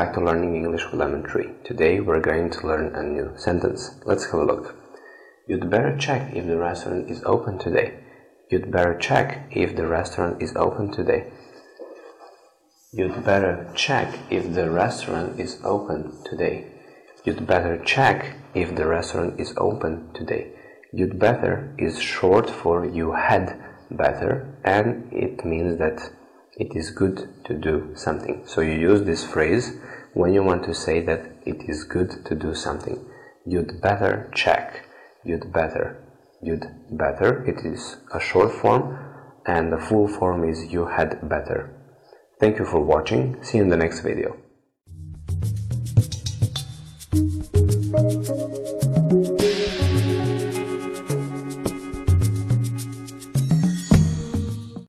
back to Learning English with Lemon Tree. Today we're going to learn a new sentence. Let's have a look. You'd better check if the restaurant is open today. You'd better check if the restaurant is open today. You'd better check if the restaurant is open today. You'd better check if the restaurant is open today. You'd better is short for you had better and it means that it is good to do something. So you use this phrase when you want to say that it is good to do something. You'd better check. You'd better. You'd better. It is a short form and the full form is you had better. Thank you for watching. See you in the next video.